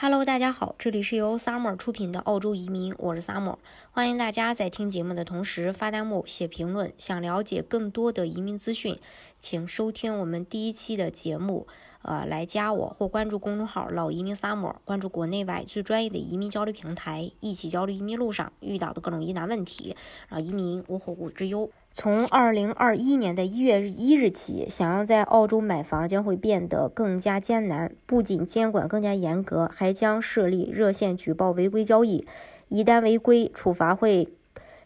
Hello，大家好，这里是由 Summer 出品的澳洲移民，我是 Summer，欢迎大家在听节目的同时发弹幕、写评论。想了解更多的移民资讯，请收听我们第一期的节目。呃，来加我或关注公众号“老移民 Summer”，关注国内外最专业的移民交流平台，一起交流移民路上遇到的各种疑难问题，让移民无后顾之忧。从二零二一年的一月一日起，想要在澳洲买房将会变得更加艰难。不仅监管更加严格，还将设立热线举报违规交易，一旦违规，处罚会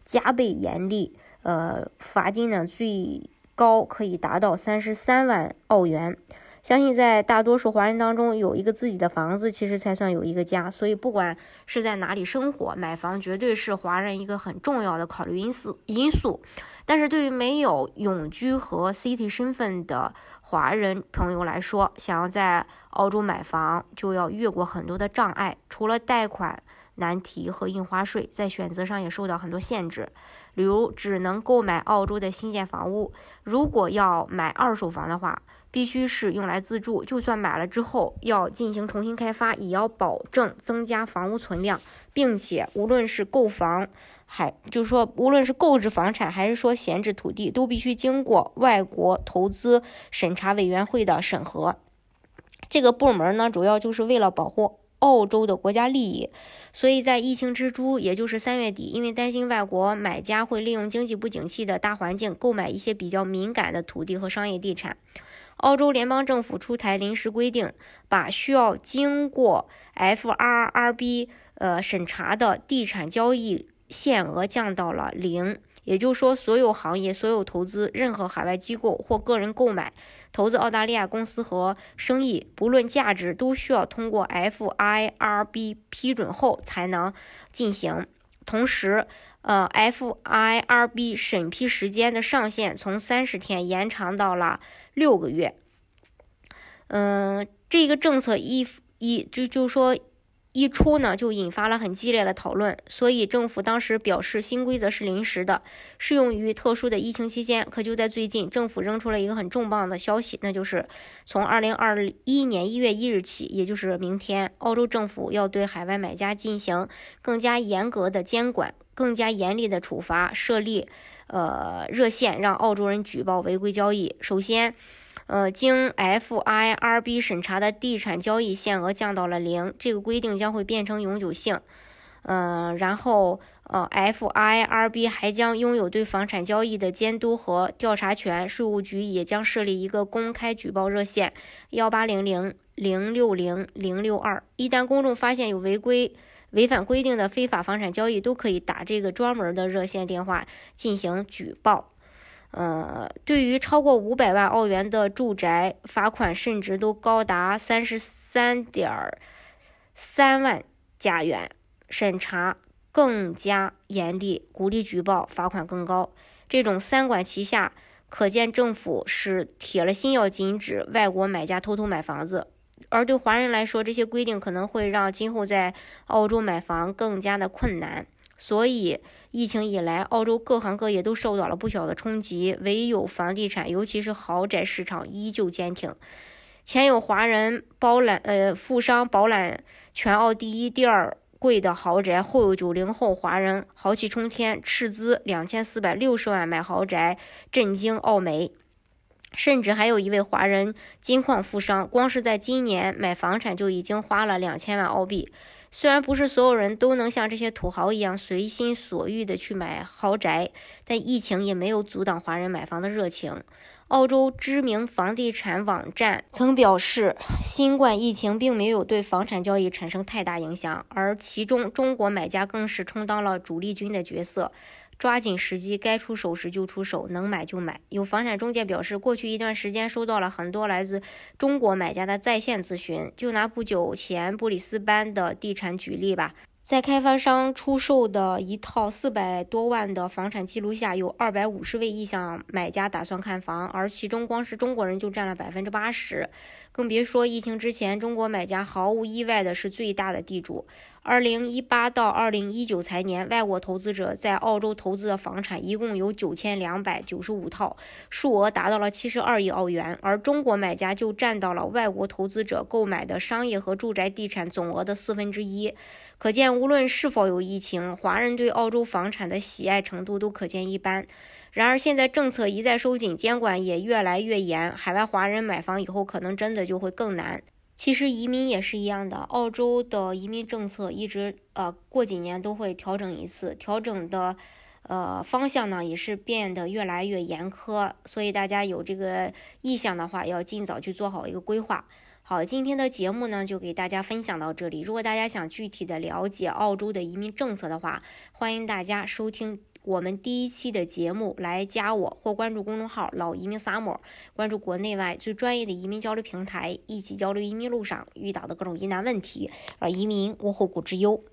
加倍严厉。呃，罚金呢最高可以达到三十三万澳元。相信在大多数华人当中，有一个自己的房子，其实才算有一个家。所以，不管是在哪里生活，买房绝对是华人一个很重要的考虑因素因素。但是对于没有永居和 City 身份的华人朋友来说，想要在澳洲买房，就要越过很多的障碍。除了贷款难题和印花税，在选择上也受到很多限制。比如，只能购买澳洲的新建房屋。如果要买二手房的话，必须是用来自住，就算买了之后要进行重新开发，也要保证增加房屋存量，并且无论是购房，还就是说无论是购置房产还是说闲置土地，都必须经过外国投资审查委员会的审核。这个部门呢，主要就是为了保护澳洲的国家利益，所以在疫情之初，也就是三月底，因为担心外国买家会利用经济不景气的大环境购买一些比较敏感的土地和商业地产。澳洲联邦政府出台临时规定，把需要经过 FRRB 呃审查的地产交易限额降到了零。也就是说，所有行业、所有投资、任何海外机构或个人购买、投资澳大利亚公司和生意，不论价值，都需要通过 FIRB 批准后才能进行。同时，呃，FIRB 审批时间的上限从三十天延长到了。六个月，嗯，这个政策一一就就说一出呢，就引发了很激烈的讨论。所以政府当时表示，新规则是临时的，适用于特殊的疫情期间。可就在最近，政府扔出了一个很重磅的消息，那就是从二零二一年一月一日起，也就是明天，澳洲政府要对海外买家进行更加严格的监管，更加严厉的处罚，设立。呃，热线让澳洲人举报违规交易。首先，呃，经 FIRB 审查的地产交易限额降到了零，这个规定将会变成永久性。嗯，然后，呃，FIRB 还将拥有对房产交易的监督和调查权。税务局也将设立一个公开举报热线：幺八零零零六零零六二。一旦公众发现有违规，违反规定的非法房产交易都可以打这个专门的热线电话进行举报。呃，对于超过五百万澳元的住宅，罚款甚至都高达三十三点三万加元，审查更加严厉，鼓励举报，罚款更高。这种三管齐下，可见政府是铁了心要禁止外国买家偷偷买房子。而对华人来说，这些规定可能会让今后在澳洲买房更加的困难。所以，疫情以来，澳洲各行各业都受到了不小的冲击，唯有房地产，尤其是豪宅市场依旧坚挺。前有华人包揽，呃，富商包揽全澳第一、第二贵的豪宅，后有九零后华人豪气冲天，斥资两千四百六十万买豪宅，震惊澳媒。甚至还有一位华人金矿富商，光是在今年买房产就已经花了两千万澳币。虽然不是所有人都能像这些土豪一样随心所欲的去买豪宅，但疫情也没有阻挡华人买房的热情。澳洲知名房地产网站曾表示，新冠疫情并没有对房产交易产生太大影响，而其中中国买家更是充当了主力军的角色。抓紧时机，该出手时就出手，能买就买。有房产中介表示，过去一段时间收到了很多来自中国买家的在线咨询。就拿不久前布里斯班的地产举例吧，在开发商出售的一套四百多万的房产记录下，有二百五十位意向买家打算看房，而其中光是中国人就占了百分之八十。更别说疫情之前，中国买家毫无意外的是最大的地主。二零一八到二零一九财年，外国投资者在澳洲投资的房产一共有九千两百九十五套，数额达到了七十二亿澳元，而中国买家就占到了外国投资者购买的商业和住宅地产总额的四分之一。可见，无论是否有疫情，华人对澳洲房产的喜爱程度都可见一斑。然而，现在政策一再收紧，监管也越来越严，海外华人买房以后可能真的就会更难。其实移民也是一样的，澳洲的移民政策一直呃过几年都会调整一次，调整的呃方向呢也是变得越来越严苛，所以大家有这个意向的话，要尽早去做好一个规划。好，今天的节目呢就给大家分享到这里。如果大家想具体的了解澳洲的移民政策的话，欢迎大家收听。我们第一期的节目，来加我或关注公众号“老移民 summer”，关注国内外最专业的移民交流平台，一起交流移民路上遇到的各种疑难问题，而移民无后顾之忧。